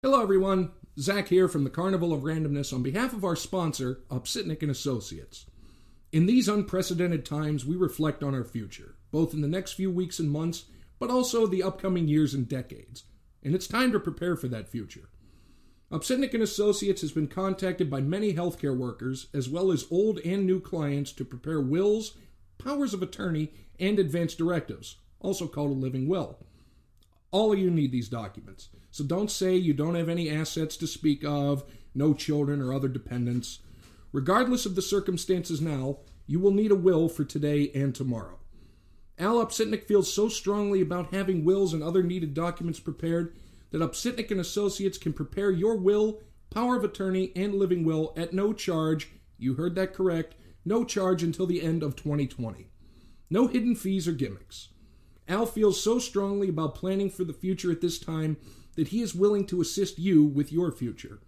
Hello, everyone. Zach here from the Carnival of Randomness on behalf of our sponsor, Upsitnik and Associates. In these unprecedented times, we reflect on our future, both in the next few weeks and months, but also the upcoming years and decades. And it's time to prepare for that future. Upsitnik and Associates has been contacted by many healthcare workers, as well as old and new clients, to prepare wills, powers of attorney, and advance directives, also called a living will. All of you need these documents. So don't say you don't have any assets to speak of, no children or other dependents. Regardless of the circumstances now, you will need a will for today and tomorrow. Al Upsitnik feels so strongly about having wills and other needed documents prepared that Upsitnik and Associates can prepare your will, power of attorney, and living will at no charge. You heard that correct. No charge until the end of 2020. No hidden fees or gimmicks. Al feels so strongly about planning for the future at this time that he is willing to assist you with your future.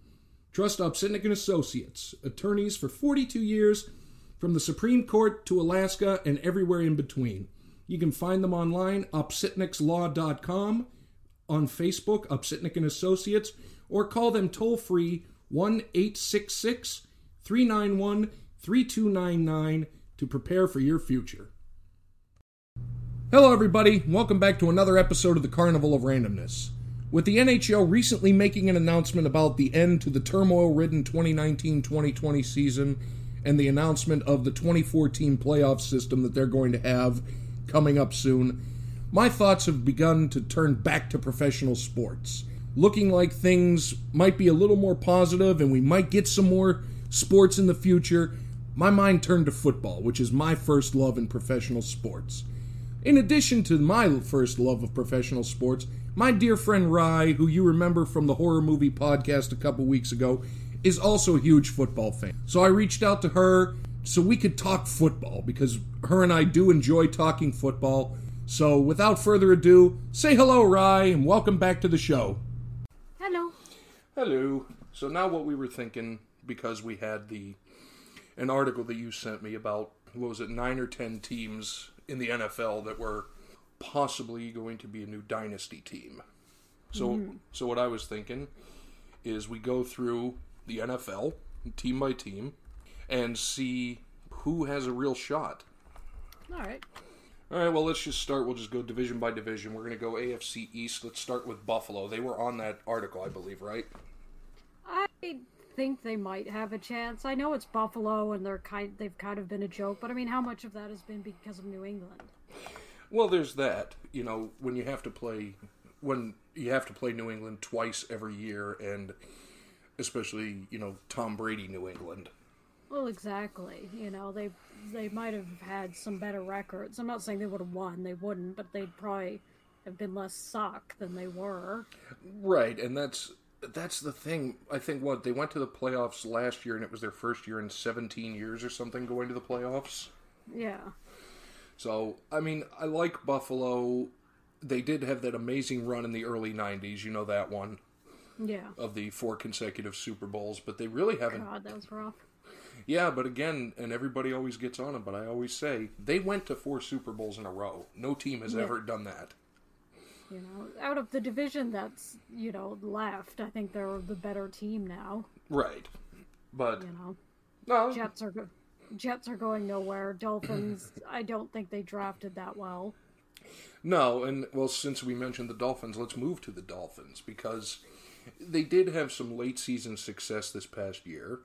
Trust Upsitnik and Associates, attorneys for 42 years, from the Supreme Court to Alaska and everywhere in between. You can find them online, upsitnikslaw.com, on Facebook, Upsitnik and Associates, or call them toll free 1 866 391 3299 to prepare for your future. Hello, everybody. Welcome back to another episode of the Carnival of Randomness. With the NHL recently making an announcement about the end to the turmoil ridden 2019 2020 season and the announcement of the 2014 playoff system that they're going to have coming up soon, my thoughts have begun to turn back to professional sports. Looking like things might be a little more positive and we might get some more sports in the future, my mind turned to football, which is my first love in professional sports. In addition to my first love of professional sports, my dear friend Rye, who you remember from the horror movie podcast a couple weeks ago, is also a huge football fan. So I reached out to her so we could talk football because her and I do enjoy talking football. So without further ado, say hello, Rye, and welcome back to the show. Hello. Hello. So now what we were thinking, because we had the an article that you sent me about what was it, nine or ten teams in the NFL that were possibly going to be a new dynasty team. So mm. so what I was thinking is we go through the NFL team by team and see who has a real shot. All right. All right, well, let's just start. We'll just go division by division. We're going to go AFC East. Let's start with Buffalo. They were on that article, I believe, right? I think they might have a chance. I know it's Buffalo and they're kind they've kind of been a joke, but I mean, how much of that has been because of New England? Well, there's that. You know, when you have to play when you have to play New England twice every year and especially, you know, Tom Brady New England. Well, exactly. You know, they they might have had some better records. I'm not saying they would have won. They wouldn't, but they'd probably have been less suck than they were. Right, and that's that's the thing. I think what they went to the playoffs last year, and it was their first year in 17 years or something going to the playoffs. Yeah. So I mean, I like Buffalo. They did have that amazing run in the early 90s. You know that one. Yeah. Of the four consecutive Super Bowls, but they really haven't. God, that was rough. Yeah, but again, and everybody always gets on them, but I always say they went to four Super Bowls in a row. No team has yeah. ever done that. You know, out of the division that's you know left, I think they're the better team now. Right, but you know, no, Jets are Jets are going nowhere. Dolphins, I don't think they drafted that well. No, and well, since we mentioned the Dolphins, let's move to the Dolphins because they did have some late season success this past year.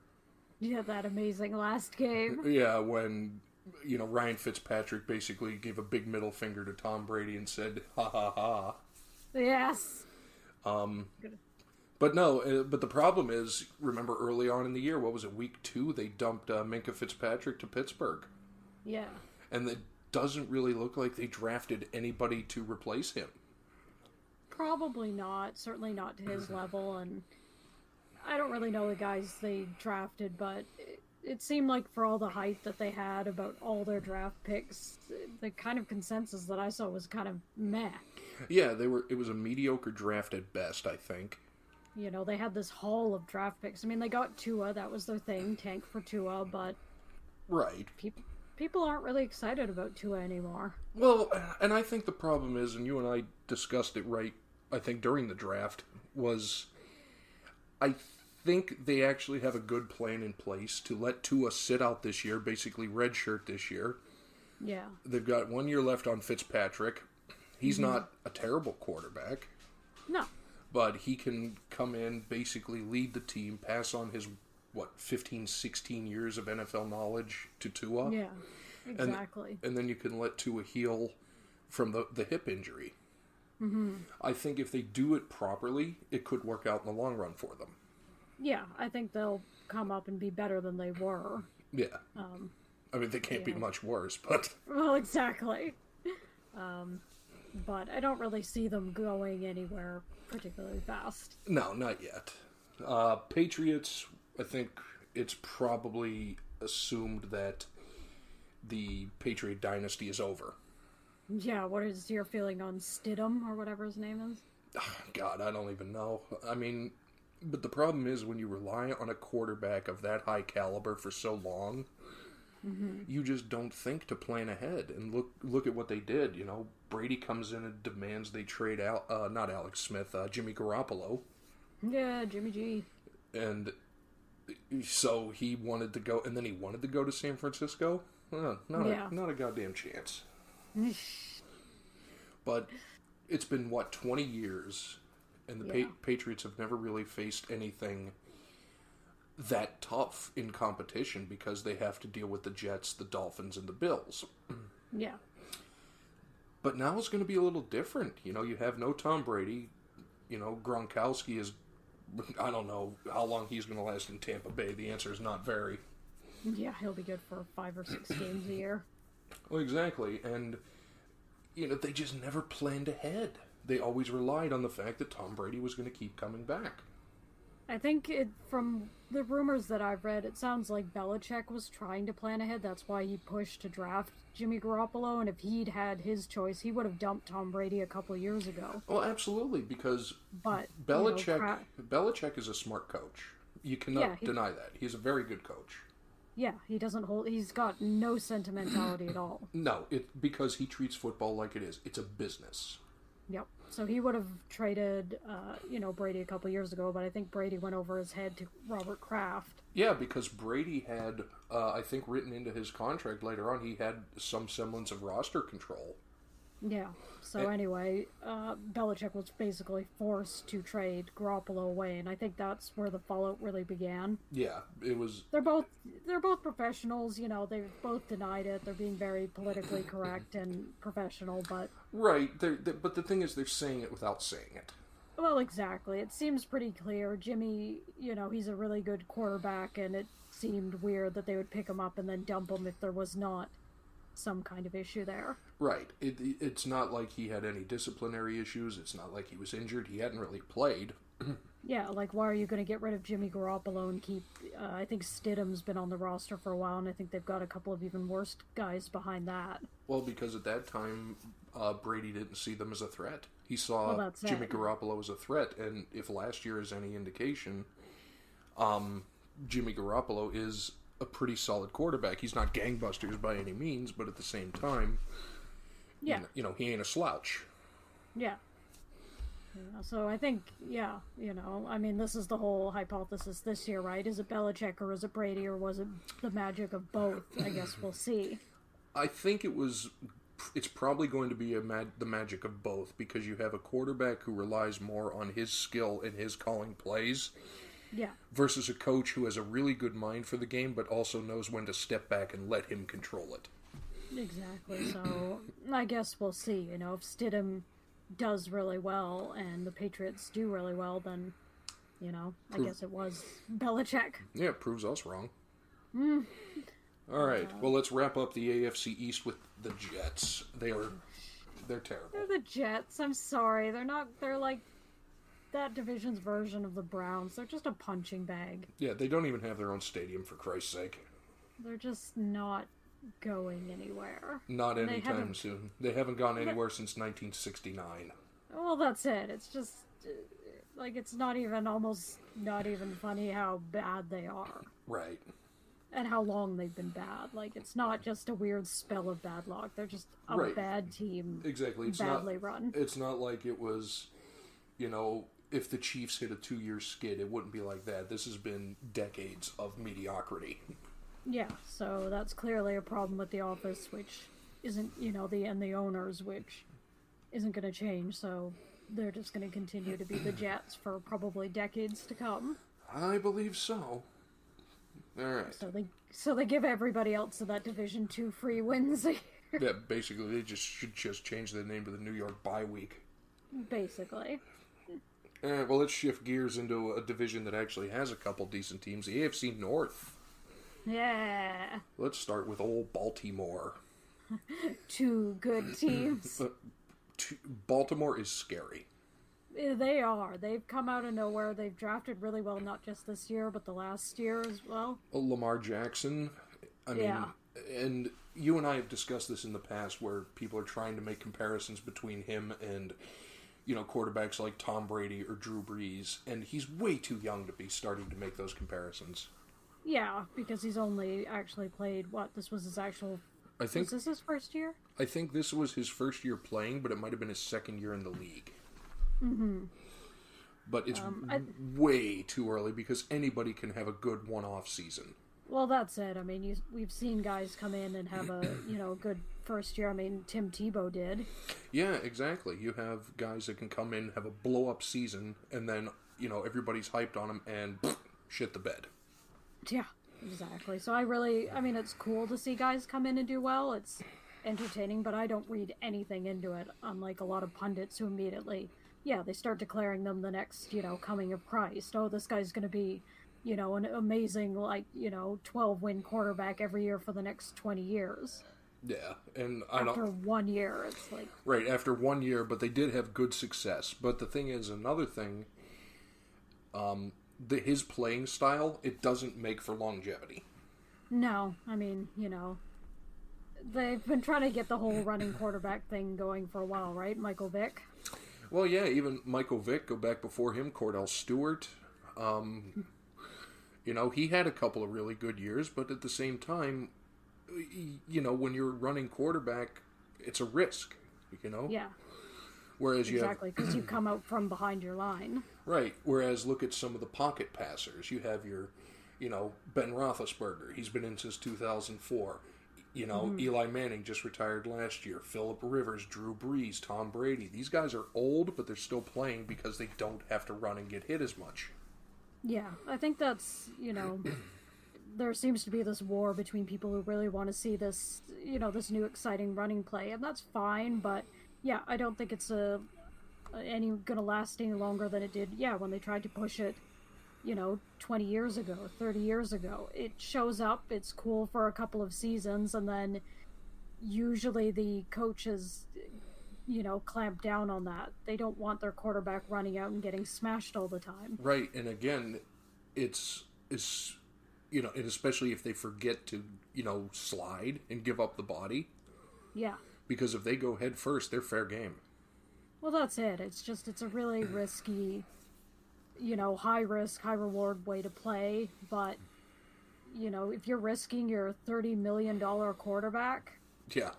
Yeah, that amazing last game. Yeah, when you know, Ryan Fitzpatrick basically gave a big middle finger to Tom Brady and said, "Ha ha ha." Yes. Um, but no, uh, but the problem is, remember early on in the year, what was it, week two? They dumped uh, Minkah Fitzpatrick to Pittsburgh. Yeah. And it doesn't really look like they drafted anybody to replace him. Probably not. Certainly not to his level. And I don't really know the guys they drafted, but it seemed like for all the hype that they had about all their draft picks, the kind of consensus that I saw was kind of meh. Yeah, they were. It was a mediocre draft at best, I think. You know, they had this haul of draft picks. I mean, they got Tua, that was their thing, tank for Tua, but right. People people aren't really excited about Tua anymore. Well, and I think the problem is, and you and I discussed it right. I think during the draft was I think they actually have a good plan in place to let Tua sit out this year, basically redshirt this year. Yeah. They've got one year left on Fitzpatrick. He's not a terrible quarterback, No. but he can come in, basically lead the team, pass on his, what, 15, 16 years of NFL knowledge to Tua. Yeah. Exactly. and then you can let Tua heal from the, the hip injury. Mm-hmm. I think if they do it properly, it could work out in the long run for them. Yeah, I think they'll come up and be better than they were. Yeah. Um, I mean, they can't be much worse, but Well, exactly. Um, but I don't really see them going anywhere particularly fast. no, not yet. Uh, Patriots, I think it's probably assumed that the Patriot dynasty is over. Yeah, what is your feeling on Stidham or whatever his name is? God, I don't even know. I mean, but the problem is when you rely on a quarterback of that high caliber for so long, you just don't think to plan ahead. And look, look at what they did. You know, Brady comes in and demands they trade out, uh, not Alex Smith, uh, Jimmy Garoppolo, Yeah, Jimmy G. and so he wanted to go, and then he wanted to go to San Francisco. Uh, not Yeah. a, not a goddamn chance. But it's been what twenty years, and the Yeah. pa- Patriots have never really faced anything that tough in competition because they have to deal with the Jets, the Dolphins, and the Bills. Yeah. But now it's going to be a little different. You know, you have no Tom Brady. You know, Gronkowski is. I don't know how long he's going to last in Tampa Bay. The answer is not very. Yeah, he'll be good for five or six games a year. Well, exactly. And, you know, they just never planned ahead. They always relied on the fact that Tom Brady was going to keep coming back. I think it from the rumors that I've read, it sounds like Belichick was trying to plan ahead. That's why he pushed to draft Jimmy Garoppolo, and if he'd had his choice, he would have dumped Tom Brady a couple years ago. Well, absolutely, because But you know, Belichick Belichick is a smart coach. You cannot Yeah, he- deny that. He's a very good coach. yeah, he doesn't hold. He's got no sentimentality at all. No, it because he treats football like it is. It's a business. Yep. So he would have traded, uh, you know, Brady a couple years ago, but I think Brady went over his head to Robert Kraft. Yeah, because Brady had, uh, I think, written into his contract later on, he had some semblance of roster control. Yeah. So anyway, uh, Belichick was basically forced to trade Garoppolo away, and I think that's where the fallout really began. Yeah, it was. They're both they're both professionals, you know. They've both denied it. They're being very politically correct and professional, but Right, they're, they but the thing is, they're saying it without saying it. well, exactly. It seems pretty clear. Jimmy, you know, he's a really good quarterback, and it seemed weird that they would pick him up and then dump him if there was not some kind of issue there. Right. It, it's not like he had any disciplinary issues. It's not like he was injured. He hadn't really played. Yeah, like why are you going to get rid of Jimmy Garoppolo and keep? Uh, I think Stidham's been on the roster for a while, and I think they've got a couple of even worse guys behind that. Well, because at that time, uh, Brady didn't see them as a threat. He saw Well, Jimmy it. Garoppolo as a threat, and if last year is any indication, um, Jimmy Garoppolo is a pretty solid quarterback. He's not gangbusters by any means, but at the same time, Yeah, you know he ain't a slouch. yeah. Yeah, so I think, yeah, you know, I mean, this is the whole hypothesis this year, right? Is it Belichick or is it Brady or was it the magic of both? I guess we'll see. I think it was. It's probably going to be a mag- the magic of both because you have a quarterback who relies more on his skill and his calling plays Yeah, versus a coach who has a really good mind for the game but also knows when to step back and let him control it. exactly. So I guess we'll see. You know, if Stidham does really well and the Patriots do really well, then, you know, I guess it was Belichick. Yeah, it proves us wrong. Mm. All right, well let's wrap up the AFC East with the Jets. They are they're terrible. They're the Jets. I'm sorry. They're not. They're like that division's version of the Browns. They're just a punching bag. Yeah, they don't even have their own stadium for Christ's sake. They're just not going anywhere. Not They anytime haven't- soon. They haven't gone anywhere since 1969. Well, that's it. It's just uh, like it's not even almost not even funny how bad they are Right. and how long they've been bad. Like it's not just a weird spell of bad luck. They're just a Right. bad team, Exactly. It's badly not run. it's not like it was you know if the Chiefs hit a two year skid, it wouldn't be like that. This has been decades of mediocrity. Yeah, so that's clearly a problem with the office, which isn't, you know, the and the owners, which isn't going to change. So they're just going to continue to be the Jets for probably decades to come. I believe so. All right. So they so they give everybody else in that division two free wins a year, Yeah, basically, they just should just change the name to the New York Bye Week. basically. Right, well, let's shift gears into a division that actually has a couple decent teams, the AFC North. Yeah, Let's start with old Baltimore. two good teams. Baltimore is scary. Eh, they are. They've come out of nowhere. They've drafted really well, not just this year, but the last year as well. Lamar Jackson. I mean, Yeah. and you and I have discussed this in the past where people are trying to make comparisons between him and, you know, quarterbacks like Tom Brady or Drew Brees, and he's way too young to be starting to make those comparisons. Yeah, because he's only actually played what? This was his actual. I think Was this his first year? I think this was his first year playing, but it might have been his second year in the league. Mm-hmm. But it's I- way too early because anybody can have a good one-off season. Well, that's it. I mean, you, we've seen guys come in and have a you know good first year. I mean, Tim Tebow did. Yeah, exactly. You have guys that can come in, have a blow-up season, and then you know everybody's hyped on them and shit the bed. Yeah, exactly. So I really, I mean, it's cool to see guys come in and do well. It's entertaining, but I don't read anything into it. Unlike a lot of pundits who immediately, yeah, they start declaring them the next, you know, coming of Christ. Oh, this guy's going to be, you know, an amazing, like, you know, 12 win quarterback every year for the next 20 years. Yeah, and I After don't one year, it's like, right after one year, but they did have good success. But the thing is, another thing, um, the, his playing style it doesn't make for longevity. no, I mean, you know, they've been trying to get the whole running quarterback thing going for a while, right? Michael Vick. Well, yeah, even Michael Vick, go back before him, Kordell Stewart. Um, you know, he had a couple of really good years, but at the same time, you know, when you're running quarterback, it's a risk. You know, Yeah, whereas you exactly, because you come out from behind your line. right. Whereas look at some of the pocket passers. You have your, you know, Ben Roethlisberger. He's been in since 2004. You know, mm-hmm. Eli Manning just retired last year. Philip Rivers, Drew Brees, Tom Brady. These guys are old, but they're still playing because they don't have to run and get hit as much. Yeah, I think that's, you know, there seems to be this war between people who really want to see this, you know, this new exciting running play, and that's fine, but yeah, I don't think it's a any gonna last any longer than it did, yeah, when they tried to push it, you know, 20 years ago, 30 years ago. It shows up, it's cool for a couple of seasons, and then usually the coaches you know, clamp down on that. They don't want their quarterback running out and getting smashed all the time. Right, and again, it's it's you know, and especially if they forget to you know slide and give up the body, Yeah. because if they go head first, they're fair game. Well, that's it. It's just it's a really risky, you know, high risk, high reward way to play. But you know, if you're risking your thirty million dollar quarterback, Yeah,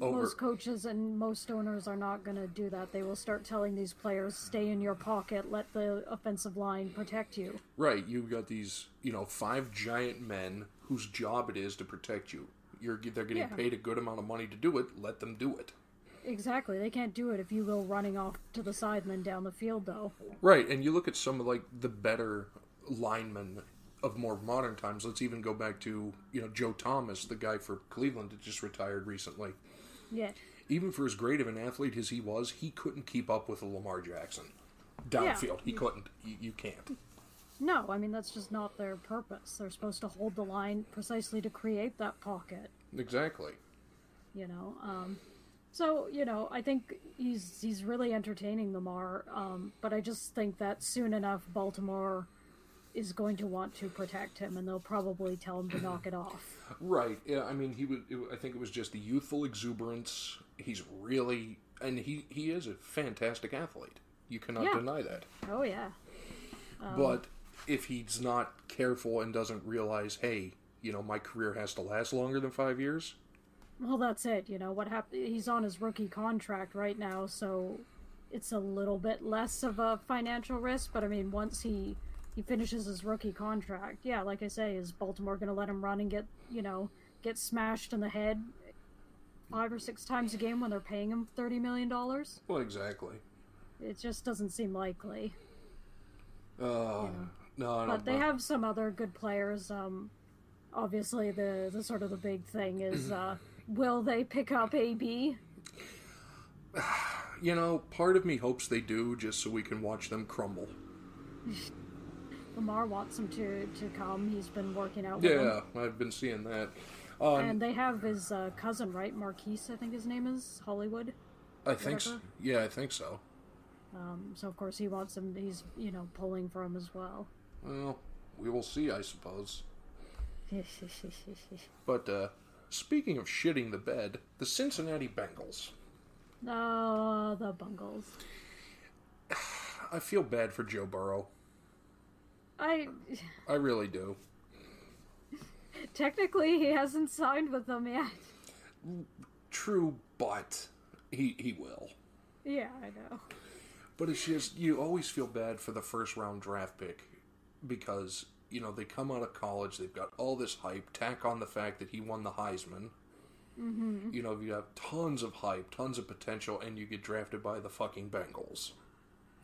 over most coaches and most owners are not going to do that. They will start telling these players, "Stay in your pocket. Let the offensive line protect you." right. You've got these you know five giant men whose job it is to protect you. You're they're getting Yeah. paid a good amount of money to do it. Let them do it. Exactly. They can't do it if you go running off to the side and then down the field, though. Right, and you look at some of like the better linemen of more modern times. Let's even go back to you know Joe Thomas, the guy for Cleveland that just retired recently. Yeah. Even for as great of an athlete as he was, he couldn't keep up with a Lamar Jackson downfield. He couldn't. You, you can't. No, I mean that's just not their purpose. They're supposed to hold the line precisely to create that pocket. Exactly. you know um so you know i think he's he's really entertaining lamar um but i just think that soon enough baltimore is going to want to protect him and they'll probably tell him to knock it off Right. Yeah. I mean, he was. It, I think it was just the youthful exuberance. He's really, and he he is a fantastic athlete. You cannot Yeah. deny that. oh yeah um, But if he's not careful and doesn't realize, hey, you know, my career has to last longer than five years. well that's it you know what happened he's on his rookie contract right now so it's a little bit less of a financial risk. But I mean, once he he finishes his rookie contract, yeah, like I say, is Baltimore going to let him run and get you know get smashed in the head five or six times a game when they're paying him thirty million dollars? Well, exactly. It just doesn't seem likely. Uh, no, I But they have some other good players. Um, obviously, the the sort of the big thing is uh, will they pick up AB? you know, part of me hopes they do, just so we can watch them crumble. Lamar wants him to to come. He's been working out with him. Yeah, I've been seeing that. Um, And they have his uh, cousin, right? Marquise, I think his name is Hollywood. I think. So. Yeah, I think so. Um, so of course he wants him. He's you know pulling for him as well. Well, we will see, I suppose. But uh, speaking of shitting the bed, the Cincinnati Bengals. oh, the Bungles. I feel bad for Joe Burrow. I I really do. technically he hasn't signed with them yet. True, but he he will. Yeah, I know. But it's just you always feel bad for the first round draft pick because you know they come out of college, they've got all this hype. Tack on the fact that he won the Heisman. Mm-hmm. You know, you have tons of hype, tons of potential, and you get drafted by the fucking Bengals.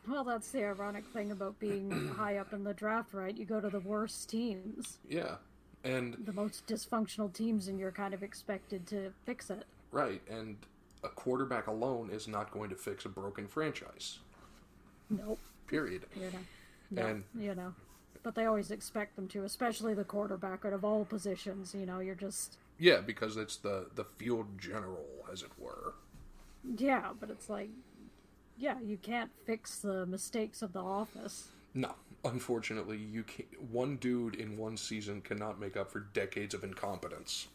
Well, that's the ironic thing about being high up in the draft, right? You go to the worst teams, Yeah, and the most dysfunctional teams, and you're kind of expected to fix it. right, and a quarterback alone is not going to fix a broken franchise. Nope. Period. You know. No, And- you know. But they always expect them to, especially the quarterback out of all positions. You know, you're just Yeah, because it's the the field general, as it were. yeah, but it's like yeah, you can't fix the mistakes of the office. No, unfortunately, you can One dude in one season cannot make up for decades of incompetence.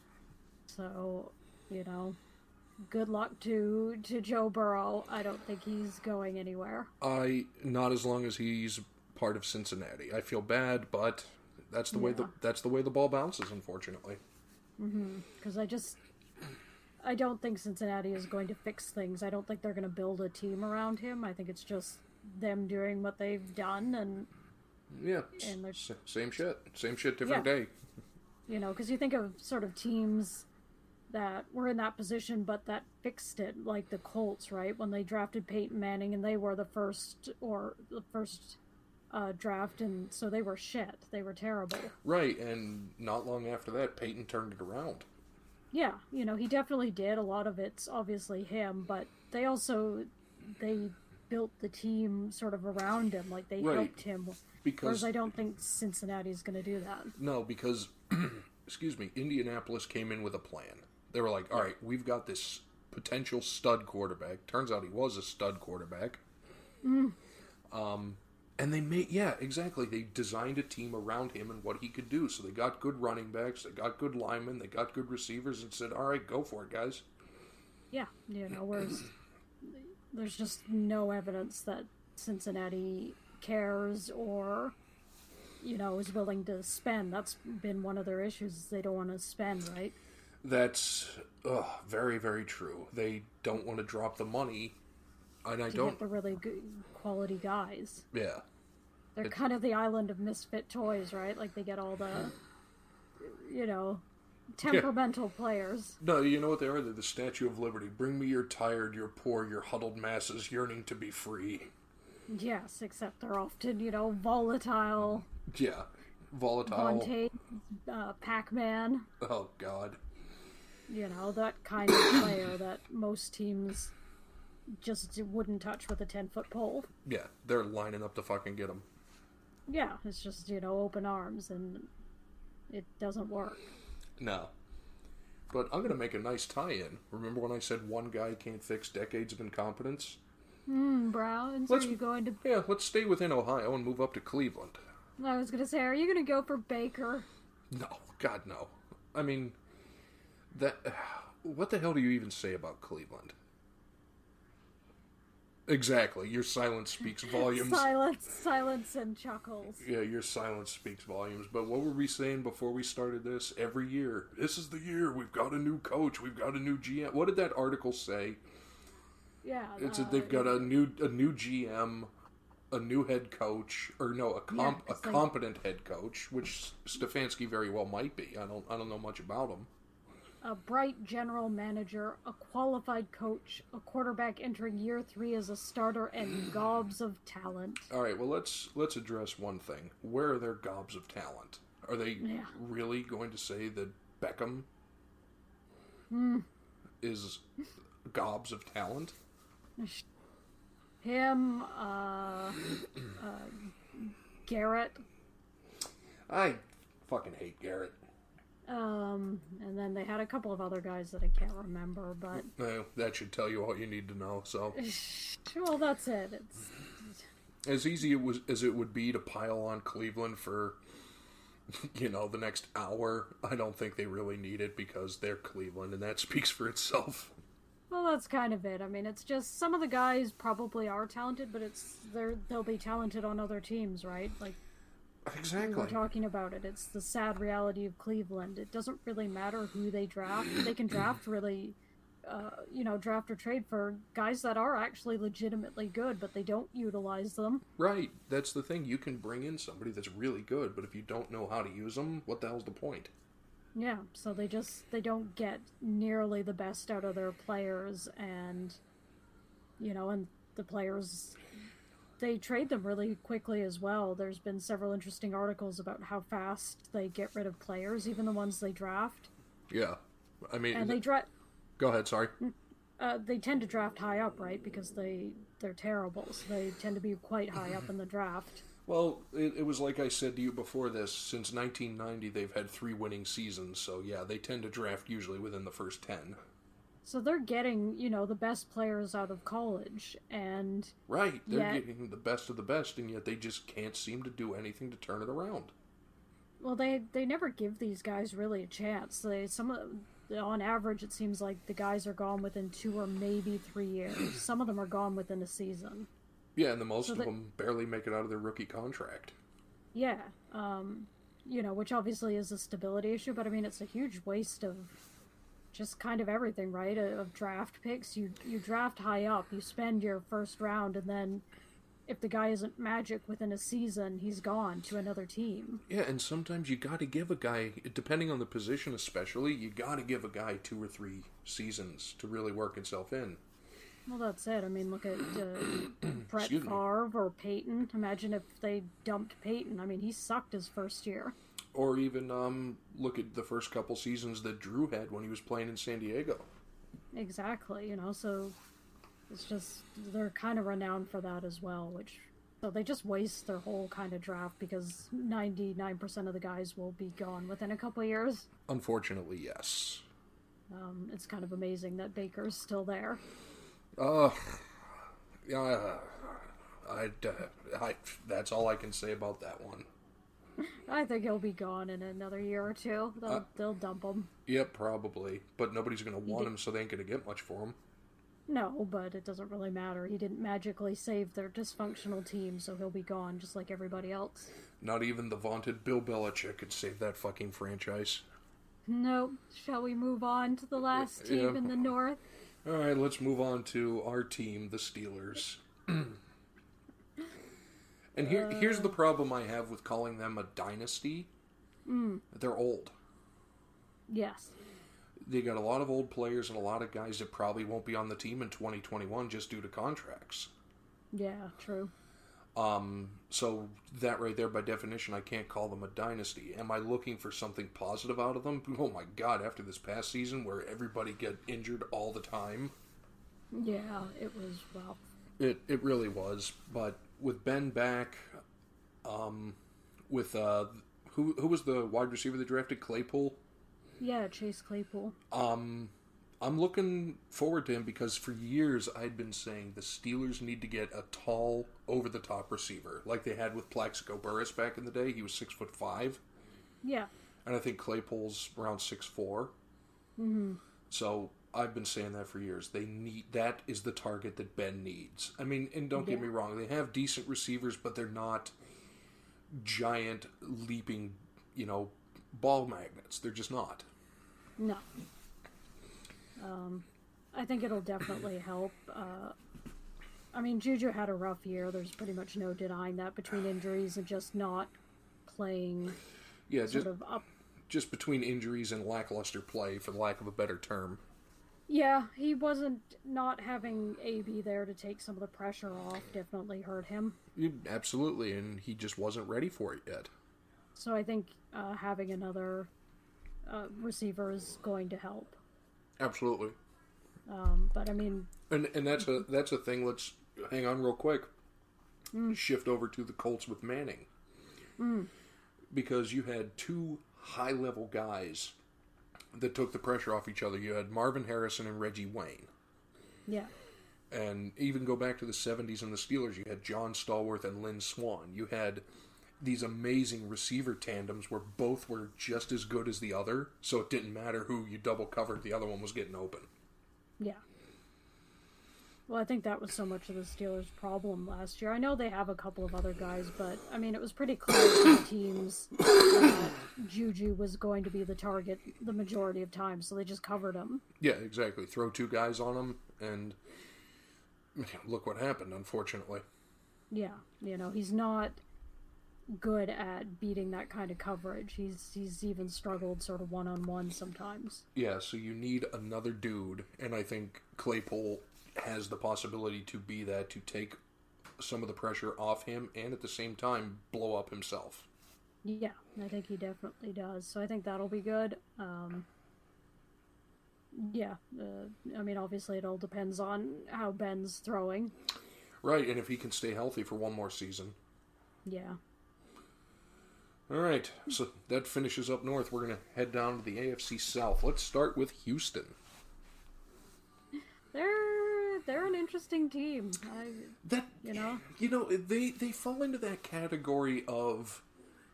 So, you know, good luck to to Joe Burrow. I don't think he's going anywhere. I not as long as he's part of Cincinnati. I feel bad, but that's the way the that's the way the ball bounces. Unfortunately, mm-hmm, because I just I don't think Cincinnati is going to fix things. I don't think they're going to build a team around him. I think it's just them doing what they've done and yeah, And s- same shit, same shit, different Yeah. day. you know because you think of sort of teams that were in that position but that fixed it like the Colts right when they drafted Peyton Manning and they were the first or the first uh, draft and so they were shit they were terrible Right, and not long after that, Peyton turned it around. Yeah you know he definitely did a lot of it's obviously him but they also they built the team sort of around him like they Right. helped him Because whereas I don't think Cincinnati is going to do that No, because excuse me, Indianapolis came in with a plan. They were like, "All right, we've got this potential stud quarterback." Turns out he was a stud quarterback. Um, and they made yeah, exactly. They designed a team around him and what he could do. So they got good running backs, they got good linemen, they got good receivers, and said, "All right, go for it, guys." Yeah, you know, whereas there's just no evidence that Cincinnati cares or, you know, is willing to spend. That's been one of their issues. They don't want to spend, right? That's very, very true. They don't want to drop the money, and I To don't. get the really good quality guys. Yeah, They're kind of the island of misfit toys, right? Like they get all the, you know, temperamental players. No, you know what they are? They're the Statue of Liberty. Bring me your tired, your poor, your huddled masses yearning to be free. Yes, except they're often, you know, volatile. Yeah. Volatile. Vontaze, uh, Pac-Man. Oh, God. you know that kind of player that most teams just wouldn't touch with a 10 foot pole Yeah, they're lining up to fucking get him. yeah it's just you know open arms and it doesn't work No. But I'm going to make a nice tie in. Remember when I said one guy can't fix decades of incompetence? hmm browns Let's- are you going to Yeah, let's stay within Ohio and move up to Cleveland. i was gonna say are you gonna go for baker No, God, no. I mean, that. What the hell do you even say about Cleveland? Exactly. Your silence speaks volumes. silence silence and chuckles Yeah, your silence speaks volumes. But what were we saying before we started this? Every year, this is the year we've got a new coach, we've got a new GM. What did that article say? yeah. It's uh, a, they've got a new a new GM, a new head coach, or no, a comp, Yeah, a like- competent head coach, which Stefanski very well might be. I don't I don't know much about him. A bright general manager, a qualified coach, a quarterback entering year three as a starter, and gobs of talent. All right, well let's let's address one thing. Where are their gobs of talent? Are they Yeah. really going to say that Beckham Hmm. is gobs of talent? Him, uh, uh, Garrett, I fucking hate Garrett. Um, and then they had a couple of other guys that I can't remember, but Eh, that should tell you all you need to know. So, well, that's it. It's as easy it was as it would be to pile on Cleveland for, you know, the next hour, I don't think they really need it because they're Cleveland, and that speaks for itself. well, that's kind of it. I mean, it's just some of the guys probably are talented, but it's they're they'll be talented on other teams, right? Like we Exactly. were talking about it. It's the sad reality of Cleveland. It doesn't really matter who they draft. They can draft really, uh, you know, draft or trade for guys that are actually legitimately good, but they don't utilize them. Right. That's the thing. You can bring in somebody that's really good, but if you don't know how to use them, what the hell's the point? Yeah, so they just they don't get nearly the best out of their players, and you know, and the players they trade them really quickly as well. There's been several interesting articles about how fast they get rid of players, even the ones they draft, Yeah. I mean, and they draft. go ahead. Sorry. Uh, they tend to draft high up, right? Because they they're terrible, so they tend to be quite high up in the draft. Well, it, it was like I said to you before this. Since 1990, they've had three winning seasons, so yeah, they tend to draft usually within the first ten. So they're getting you know the best players out of college, and Right. They're Yeah. getting the best of the best, and yet they just can't seem to do anything to turn it around. well, they they never give these guys really a chance. They some of on average it seems like the guys are gone within two or maybe three years. Some of them are gone within a season. Yeah, and the most So of they- them barely make it out of their rookie contract. Yeah, um, you know, which obviously is a stability issue, but I mean it's a huge waste of just kind of everything, right? Of of draft picks. You you draft high up, you spend your first round, and then if the guy isn't magic within a season, he's gone to another team. Yeah, and sometimes you got to give a guy, depending on the position especially, you got to give a guy two or three seasons to really work himself in. Well, that's it. I mean, look at uh, Brett. Favre or Peyton. Imagine if they dumped Peyton. I mean, he sucked his first year. Or even um, look at the first couple seasons that Drew had when he was playing in San Diego. Exactly, you know, so it's just they're kind of renowned for that as well, which so they just waste their whole kind of draft because 99% of the guys will be gone within a couple of years. Unfortunately, yes. Um, it's kind of amazing that Baker's still there. Uh, yeah, I, uh, I, that's all I can say about that one. I think he'll be gone in another year or two. They'll, Uh, they'll dump him. Yep, probably. But nobody's going to want him, so they ain't going to get much for him. No, but it doesn't really matter. He didn't magically save their dysfunctional team, so he'll be gone just like everybody else. Not even the vaunted Bill Belichick could save that fucking franchise. Nope. Shall we move on to the last team Yeah. in the North? All right, let's move on to our team, the Steelers. and here, here's the problem I have with calling them a dynasty. They're old. Yes. They got a lot of old players and a lot of guys that probably won't be on the team in 2021 just due to contracts. Yeah, true. Um, so that right there, by definition, I can't call them a dynasty. Am I looking for something positive out of them? Oh my god! After this past season, where everybody get injured all the time, Yeah, it was rough. It it really was, but with Ben back, um, with uh, who who was the wide receiver that drafted Claypool? Yeah, Chase Claypool. Um, I'm looking forward to him because for years I'd been saying the Steelers need to get a tall, over the top receiver like they had with Plaxico Burress back in the day. He was six foot five, Yeah. and I think Claypool's around six Mm-hmm. So I've been saying that for years. They need that is the target that Ben needs. I mean, and don't get me wrong, they have decent receivers, but they're not giant leaping, you know, ball magnets. They're just not. No. Um, I think it'll definitely help. Uh, I mean, Juju had a rough year. There's pretty much no denying that between injuries and just not playing Yeah, sort just of up. just between injuries and lackluster play, for lack of a better term. Yeah, he wasn't not having AB there to take some of the pressure off. Definitely hurt him. Absolutely, and he just wasn't ready for it yet. So I think uh, having another uh, receiver is going to help. Absolutely. Um, but I mean, And and that's a that's a thing. Let's hang on real quick. Shift over to the Colts with Manning, because you had two high level guys that took the pressure off each other. You had Marvin Harrison and Reggie Wayne, yeah, and even go back to the '70s and the Steelers. You had John Stallworth and Lynn Swann. You had these amazing receiver tandems where both were just as good as the other, so it didn't matter who you double covered. The other one was getting open. yeah. Well, I think that was so much of the Steelers' problem last year. I know they have a couple of other guys, but I mean, it was pretty clear to the teams that Juju was going to be the target the majority of time, so they just covered him. Yeah, exactly. Throw two guys on him, and look what happened. Unfortunately, Yeah, you know, he's not good at beating that kind of coverage. He's he's even struggled sort of one on one sometimes. yeah. So you need another dude, and I think Claypool has the possibility to be that to take some of the pressure off him, and at the same time blow up himself. Yeah, I think he definitely does. So I think that'll be good. Um, yeah, uh, I mean, obviously it all depends on how Ben's throwing. Right, and if he can stay healthy for one more season. Yeah, All right, so that finishes up north. We're gonna head down to the AFC South. Let's start with Houston. they're they're an interesting team. I, That you know, You know, they they fall into that category of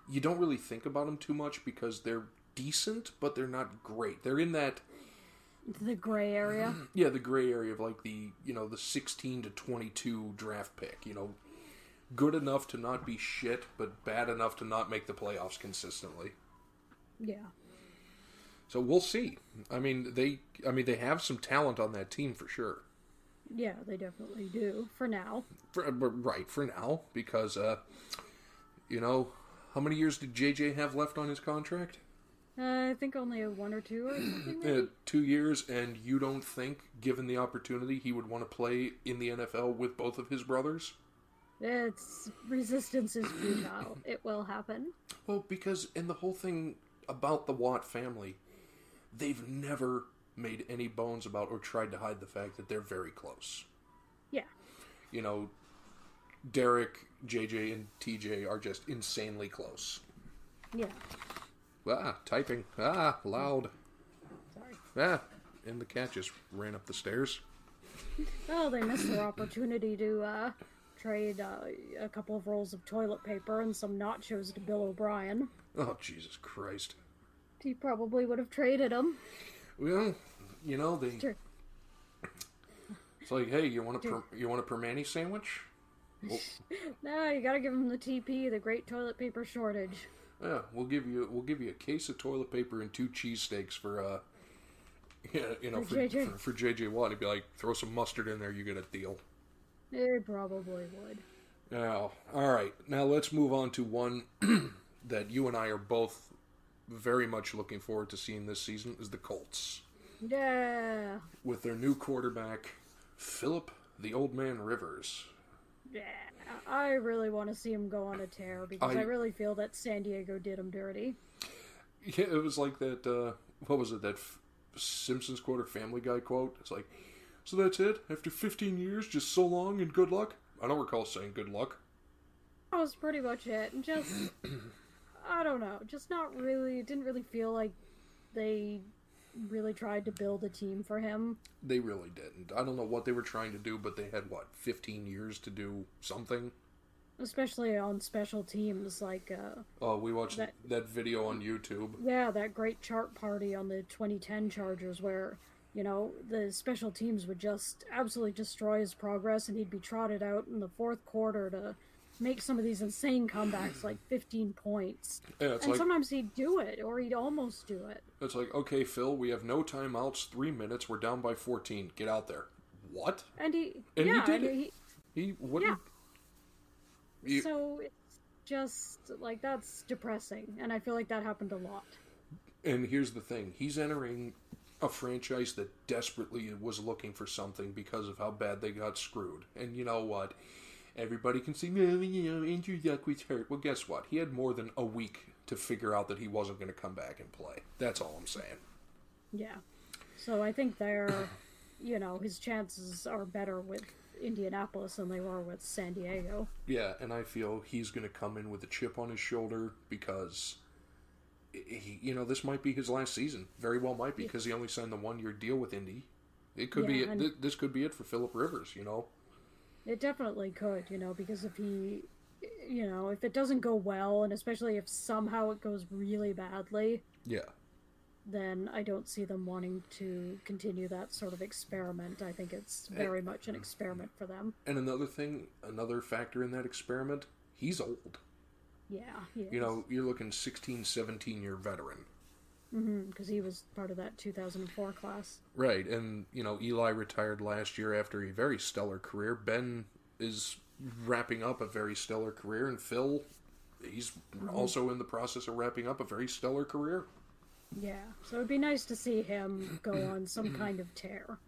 you don't really think about them too much because they're decent, but they're not great. They're in that the gray area. yeah, the gray area of like the you know the sixteen to twenty two draft pick. You know, good enough to not be shit, but bad enough to not make the playoffs consistently. Yeah, So we'll see. I mean, they I mean they have some talent on that team for sure. Yeah, they definitely do for now. For, right for now, because uh, you know, how many years did JJ have left on his contract? Uh, I think only a one or two or something. maybe? Uh, two years, and you don't think, given the opportunity, he would want to play in the NFL with both of his brothers? It's resistance is futile. It will happen. Well, because and the whole thing about the Watt family, they've never made any bones about or tried to hide the fact that they're very close. Yeah, You know, Derek, JJ, and TJ are just insanely close. yeah. Ah, typing. Ah, loud. Sorry. Ah, and the cat just ran up the stairs. Oh, they missed their opportunity to uh, trade uh, a couple of rolls of toilet paper and some nachos to Bill O'Brien. Oh, Jesus Christ. He probably would have traded them. Well, you know, they. Sure. It's like, hey, you want a per, you want a Primanti sandwich? Well, No, you gotta give them the TP, the Great Toilet Paper Shortage. yeah, we'll give you we'll give you a case of toilet paper and two cheesesteaks for uh, yeah, you know, For for, JJ. for, for JJ Watt. He'd be like, throw some mustard in there, you get a deal. They probably would. Now, all right, now let's move on to one that you and I are both very much looking forward to seeing this season is the Colts Yeah. with their new quarterback Philip the Old Man Rivers. Yeah. I really want to see him go on a tear because I, I- really feel that San Diego did him dirty. Yeah, it was like that. Uh, what was it? That F- Simpsons quote or Family Guy quote? It's like, so that's it. After 15 years, just so long and good luck. I don't recall saying good luck. That was pretty much it. Just, I don't know, just not really, it didn't really feel like they really tried to build a team for him. They really didn't. I don't know what they were trying to do, but they had what 15 years to do something. Especially on special teams, like, uh, Oh, we watched that, That- video on YouTube. yeah, that great chart party on the 2010 Chargers where, you know, the special teams would just absolutely destroy his progress and he'd be trotted out in the fourth quarter to make some of these insane comebacks, like 15 points. Yeah, and like sometimes he'd do it, or he'd almost do it. it's like okay, Phil, we have no timeouts, three minutes, we're down by fourteen. Get out there. What? And he, And he did and it. he, He wouldn't. You- so it's just like that's depressing, and I feel like that happened a lot. And here's the thing: he's entering a franchise that desperately was looking for something because of how bad they got screwed. And you know what? Everybody can "No, you know, Andrew Luck was hurt." Well, guess what? He had more than a week to figure out that he wasn't going to come back and play. That's all I'm saying. Yeah. So I think they're, you know, his chances are better with Indianapolis than they were with San Diego. Yeah, and I feel he's going to come in with a chip on his shoulder because, he, you know, this might be his last season. Very well might be because he only signed the one-year deal with Indy. It could be. It, and- th- this could be it for Philip Rivers. You know. It definitely could, you know, because if he, you know, if it doesn't go well, and especially if somehow it goes really badly, Yeah. then I don't see them wanting to continue that sort of experiment. I think it's very much an experiment for them. And another thing, another factor in that experiment, he's old. Yeah, he You know, you're looking 16, 17 year veteran. Mm-hmm, because he was part of that 2004 class. Right, and, you know, Eli retired last year after a very stellar career. Ben is wrapping up a very stellar career, and Phil, he's mm-hmm. also in the process of wrapping up a very stellar career. Yeah, so it'd be nice to see him go on some kind of tear.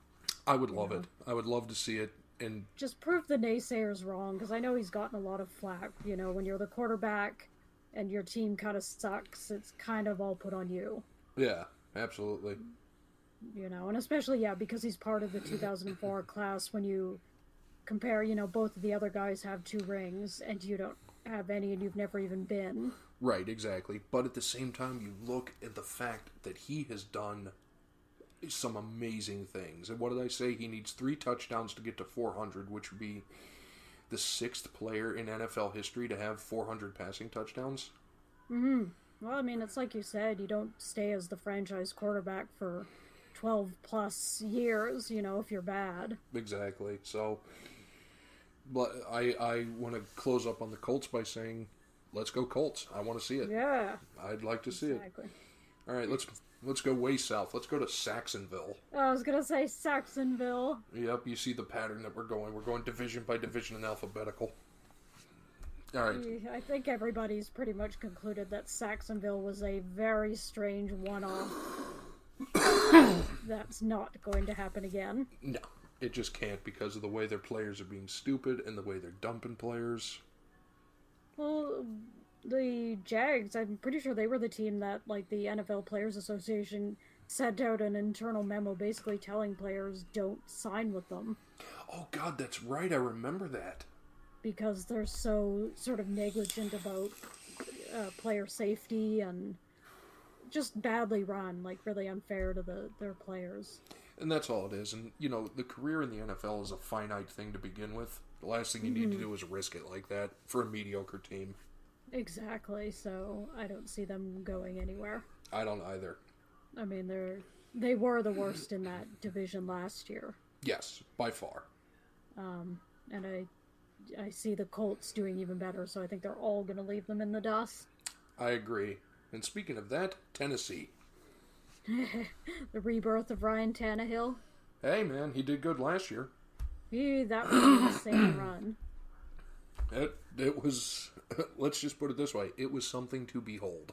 I would love it. I would love to see it. And Just prove the naysayers wrong, because I know he's gotten a lot of flack. You know, when you're the quarterback and your team kind of sucks, it's kind of all put on you. Yeah, absolutely. you know, and especially yeah, because he's part of the 2004 class. When you compare, you know, both of the other guys have two rings, and you don't have any, and you've never even been. Right, exactly. But at the same time, you look at the fact that he has done some amazing things. And what did I say? He needs three touchdowns to get to 400, which would be the sixth player in NFL history to have 400 passing touchdowns. Mm-hmm. Well, I mean, it's like you said, you don't stay as the franchise quarterback for 12 plus years, you know, if you're bad. Exactly. So, but I I want to close up on the Colts by saying, let's go Colts. I want to see it. Yeah, I'd like to see it. exactly. All right, let's let's go way south. Let's go to Jacksonville. I was gonna say Jacksonville. Yep, you see the pattern that we're going. We're going division by division in alphabetical. All right. I think everybody's pretty much concluded that Jacksonville was a very strange one-off. That's not going to happen again. No, it just can't because of the way their players are being stupid and the way they're dumping players. Well, the Jags, I'm pretty sure they were the team that, like, the NFL Players Association sent out an internal memo basically telling players don't sign with them Oh God, that's right. I remember that. Because they're so sort of negligent about uh, player safety and just badly run, like really unfair to the their players. And that's all it is. And you know, the career in the NFL is a finite thing to begin with. The last thing you need to do is risk it like that for a mediocre team. Exactly. So I don't see them going anywhere. I don't either. I mean, they're they were the worst in that division last year. Yes, by far. Um, and I I see the Colts doing even better, so I think they're all going to leave them in the dust. I agree. And speaking of that, Tennessee. The rebirth of Ryan Tannehill. Hey man, he did good last year. He, that was an insane run. It it was. Let's just put it this way: it was something to behold.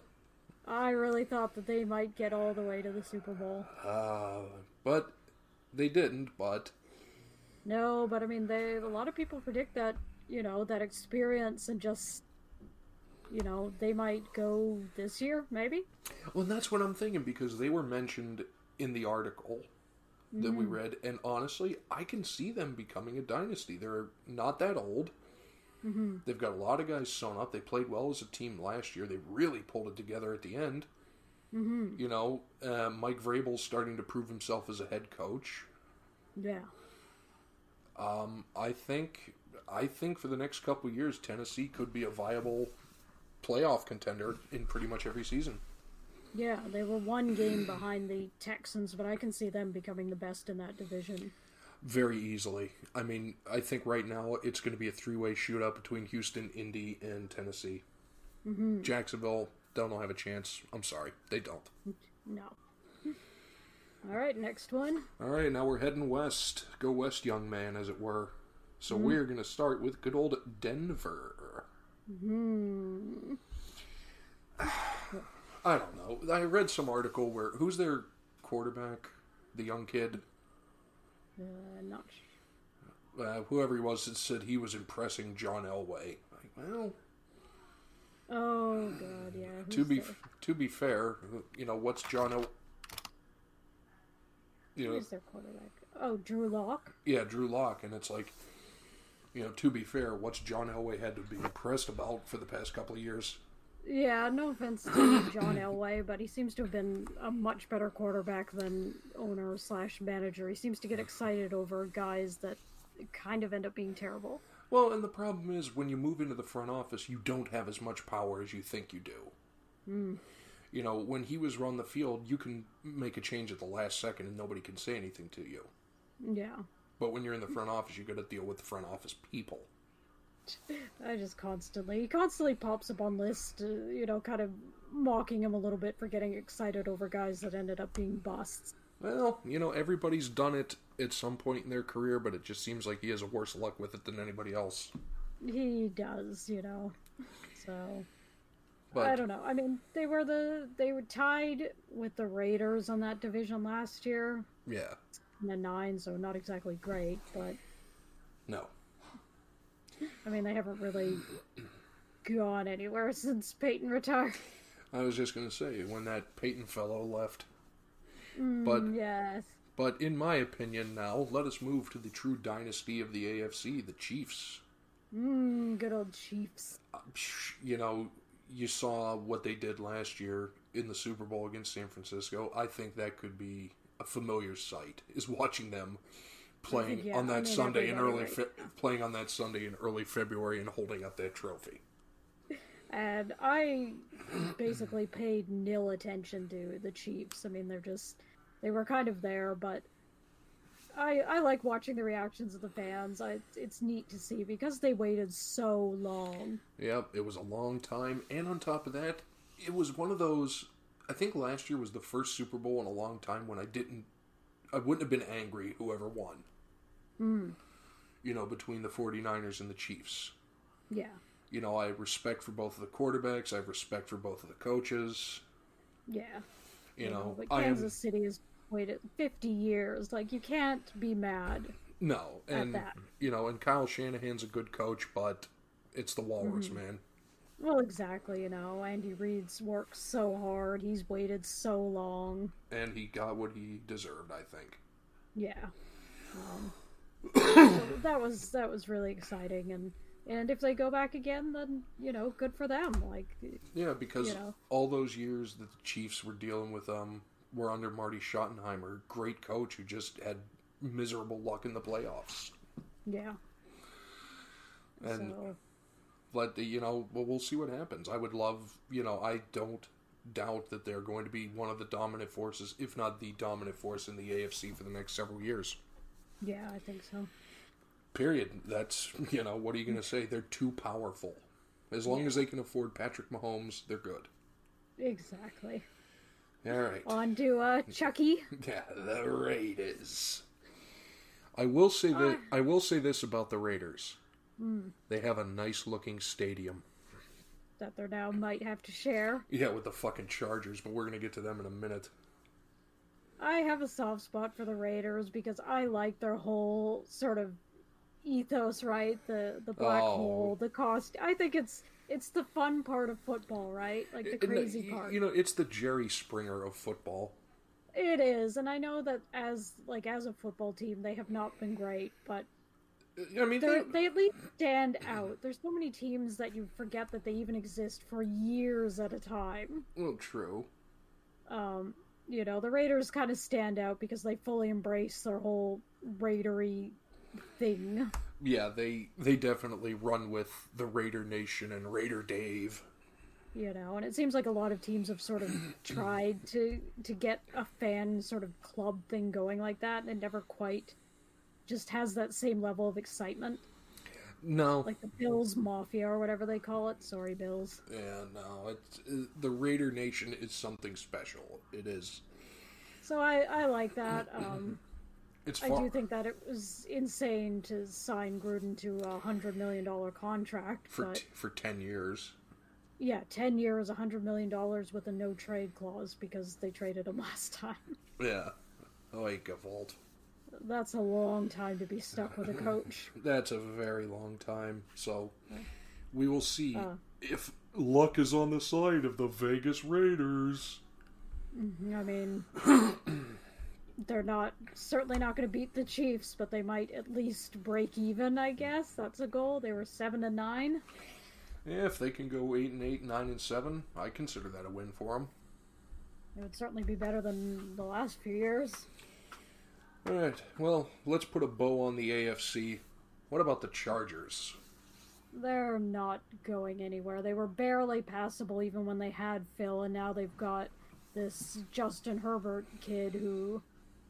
I really thought that they might get all the way to the Super Bowl. Uh, but they didn't. But No, but I mean, they a lot of people predict that you know that experience and just you know they might go this year, maybe. well, that's what I'm thinking because they were mentioned in the article that we read, and honestly, I can see them becoming a dynasty. They're not that old. They've got a lot of guys sewn up. They played well as a team last year. They really pulled it together at the end. Mm-hmm. You know, uh, Mike Vrabel's starting to prove himself as a head coach. Yeah. I think I think for the next couple of years, Tennessee could be a viable playoff contender in pretty much every season. Yeah, they were one game behind the Texans, but I can see them becoming the best in that division. very easily. I mean, I think right now it's going to be a three-way shootout between Houston, Indy, and Tennessee. Mm-hmm. Jacksonville don't have a chance. I'm sorry, they don't. No. All right, next one. All right, now we're heading west. Go west, young man, as it were. So mm-hmm. we're going to start with good old Denver. Hmm. I don't know. I read some article where who's their quarterback? The young kid. Uh, not. Uh, whoever he was that said he was impressing John Elway. Like, well. Oh God, yeah. to be there? to be fair, you know what's John El- you know, Who's their quarterback? Oh, Drew Lock. Yeah, Drew Lock, and it's like, you know, to be fair, what's John Elway had to be impressed about for the past couple of years? Yeah, no offense to John Elway, but he seems to have been a much better quarterback than owner slash manager. He seems to get excited over guys that kind of end up being terrible. Well, and the problem is when you move into the front office, you don't have as much power as you think you do. Mm. You know, when he was run the field, you can make a change at the last second and nobody can say anything to you. Yeah. But when you're in the front office, you got to deal with the front office people. I just constantly, he constantly pops up on lists, uh, you know, kind of mocking him a little bit for getting excited over guys that ended up being busts. Well, you know, everybody's done it at some point in their career, but it just seems like he has a worse luck with it than anybody else. He does, you know. So but, I don't know. I mean, they were the they were tied with the Raiders on that division last year. Yeah. In the nine, so not exactly great, but no. I mean, they haven't really gone anywhere since Peyton retired. I was just gonna say when that Peyton fellow left. Mm, but yes. But in my opinion, now let us move to the true dynasty of the AFC, the Chiefs. Mmm, good old Chiefs. Uh, you know, you saw what they did last year in the Super Bowl against San Francisco. I think that could be a familiar sight. Is watching them playing think, yeah, on that I mean, Sunday in early right. fe- playing on that Sunday in early February and holding up that trophy. And I basically paid nil attention to the Chiefs. I mean, they're just they were kind of there, but I I like watching the reactions of the fans. I, it's neat to see because they waited so long. Yep, it was a long time, and on top of that, it was one of those. I think last year was the first Super Bowl in a long time when I didn't, I wouldn't have been angry whoever won. Mm. You know, between the 49ers and the Chiefs. Yeah. You know, I have respect for both of the quarterbacks. I have respect for both of the coaches. Yeah. You, you know, know, but Kansas am, City is waited 50 years. Like, you can't be mad. No, and you know, and Kyle Shanahan's a good coach, but it's the Walrus mm-hmm. man. Well, exactly. You know, Andy Reid's worked so hard. He's waited so long, and he got what he deserved. I think. Yeah. Um, so that was that was really exciting, and and if they go back again, then you know, good for them. Like. Yeah, because you know. all those years that the Chiefs were dealing with um were under Marty Schottenheimer, great coach who just had miserable luck in the playoffs. Yeah. And so. but you know, well, we'll see what happens. I would love, you know, I don't doubt that they're going to be one of the dominant forces, if not the dominant force in the AFC for the next several years. Yeah, I think so. Period. That's you know, what are you going to say? They're too powerful. As long yeah. as they can afford Patrick Mahomes, they're good. Exactly. All right. On to uh, Chucky. Yeah, the Raiders. I will say that uh, I will say this about the Raiders. Mm. They have a nice looking stadium that they now might have to share. Yeah, with the fucking Chargers, but we're gonna get to them in a minute. I have a soft spot for the Raiders because I like their whole sort of ethos, right? The the black oh. hole, the cost. I think it's it's the fun part of football, right? Like the crazy the, part. You know, it's the Jerry Springer of football. It is, and I know that as like as a football team, they have not been great, but I mean, they at least stand out. There's so many teams that you forget that they even exist for years at a time. Well, true. Um, you know, the Raiders kind of stand out because they fully embrace their whole Raidery thing yeah, they they definitely run with the Raider Nation and Raider Dave. You know, and it seems like a lot of teams have sort of tried to to get a fan sort of club thing going like that and never quite just has that same level of excitement. No, like the Bills Mafia or whatever they call it. Sorry, Bills. Yeah, no, it's uh, the Raider Nation is something special. It is. So I I like that. Um, it's far... I do think that it was insane to sign Gruden to a hundred million dollar contract for but... t- for ten years. Yeah, ten years, a hundred million dollars with a no trade clause because they traded him last time. Yeah, like a vault. That's a long time to be stuck with a coach. That's a very long time. So we will see uh, if luck is on the side of the Vegas Raiders. Mm-hmm, I mean, they're not certainly not going to beat the Chiefs, but they might at least break even. I guess that's a goal. They were seven and nine. Yeah, if they can go eight and eight, nine and seven, I consider that a win for them. It would certainly be better than the last few years. All right. Well, let's put a bow on the AFC. What about the Chargers? They're not going anywhere. They were barely passable even when they had Phil, and now they've got this Justin Herbert kid who,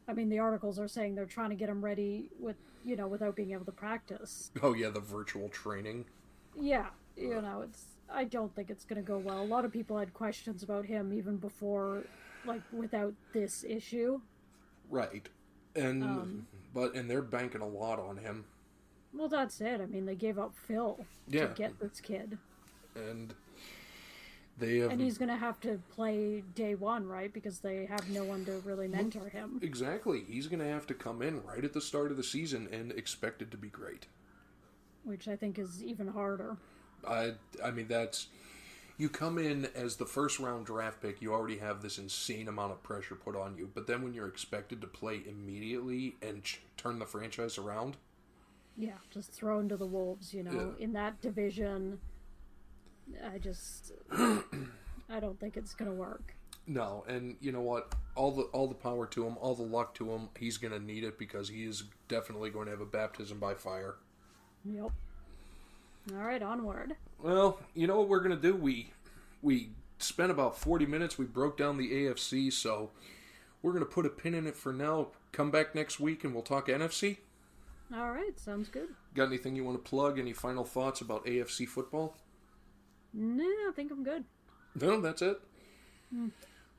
I mean, the articles are saying they're trying to get him ready with, you know, without being able to practice. Oh yeah, the virtual training. Yeah, you know, it's. I don't think it's going to go well. A lot of people had questions about him even before, like, without this issue. Right and um, but and they're banking a lot on him. Well, that's it. I mean, they gave up Phil yeah. to get this kid, and they have, and he's going to have to play day one, right? Because they have no one to really mentor him. Exactly, he's going to have to come in right at the start of the season and expect it to be great, which I think is even harder. I I mean that's you come in as the first round draft pick, you already have this insane amount of pressure put on you. But then when you're expected to play immediately and ch- turn the franchise around, yeah, just thrown to the wolves. You know, yeah. in that division, I just I don't think it's gonna work. No, and you know what? All the all the power to him, all the luck to him. He's going to need it because he is definitely going to have a baptism by fire. Yep. All right, onward. Well, you know what we're gonna do? We we spent about forty minutes. We broke down the AFC, so we're gonna put a pin in it for now. Come back next week and we'll talk NFC. All right, sounds good. Got anything you want to plug? Any final thoughts about AFC football? No, I think I'm good. No, that's it. Mm.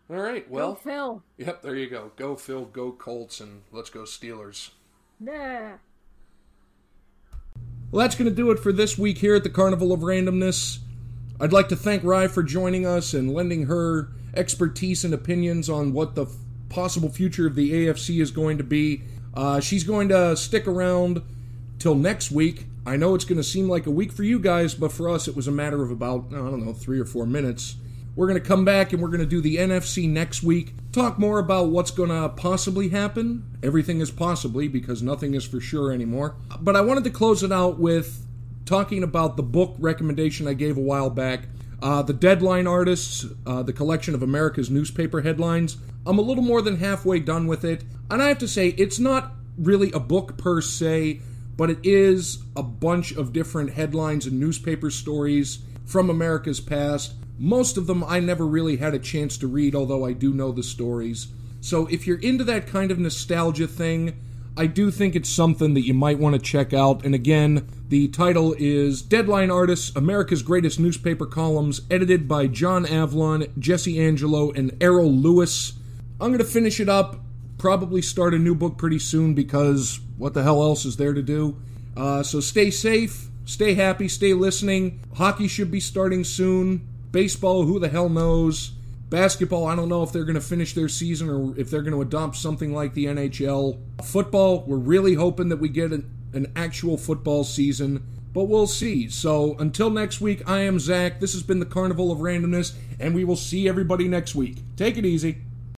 All right, well, go Phil. Yep, there you go. Go Phil, go Colts, and let's go Steelers. Yeah. Well, that's going to do it for this week here at the Carnival of Randomness. I'd like to thank Rye for joining us and lending her expertise and opinions on what the f- possible future of the AFC is going to be. Uh, she's going to stick around till next week. I know it's going to seem like a week for you guys, but for us, it was a matter of about, I don't know, three or four minutes. We're going to come back and we're going to do the NFC next week. Talk more about what's going to possibly happen. Everything is possibly because nothing is for sure anymore. But I wanted to close it out with talking about the book recommendation I gave a while back. Uh, the Deadline Artists, uh, the collection of America's newspaper headlines. I'm a little more than halfway done with it. And I have to say, it's not really a book per se, but it is a bunch of different headlines and newspaper stories from America's past most of them I never really had a chance to read, although I do know the stories. So if you're into that kind of nostalgia thing, I do think it's something that you might want to check out. And again, the title is Deadline Artists America's Greatest Newspaper Columns, edited by John Avlon, Jesse Angelo, and Errol Louis. I'm going to finish it up, probably start a new book pretty soon because what the hell else is there to do? Uh, so stay safe, stay happy, stay listening. Hockey should be starting soon. Baseball, who the hell knows? Basketball, I don't know if they're going to finish their season or if they're going to adopt something like the NHL. Football, we're really hoping that we get an, an actual football season, but we'll see. So until next week, I am Zach. This has been the Carnival of Randomness, and we will see everybody next week. Take it easy.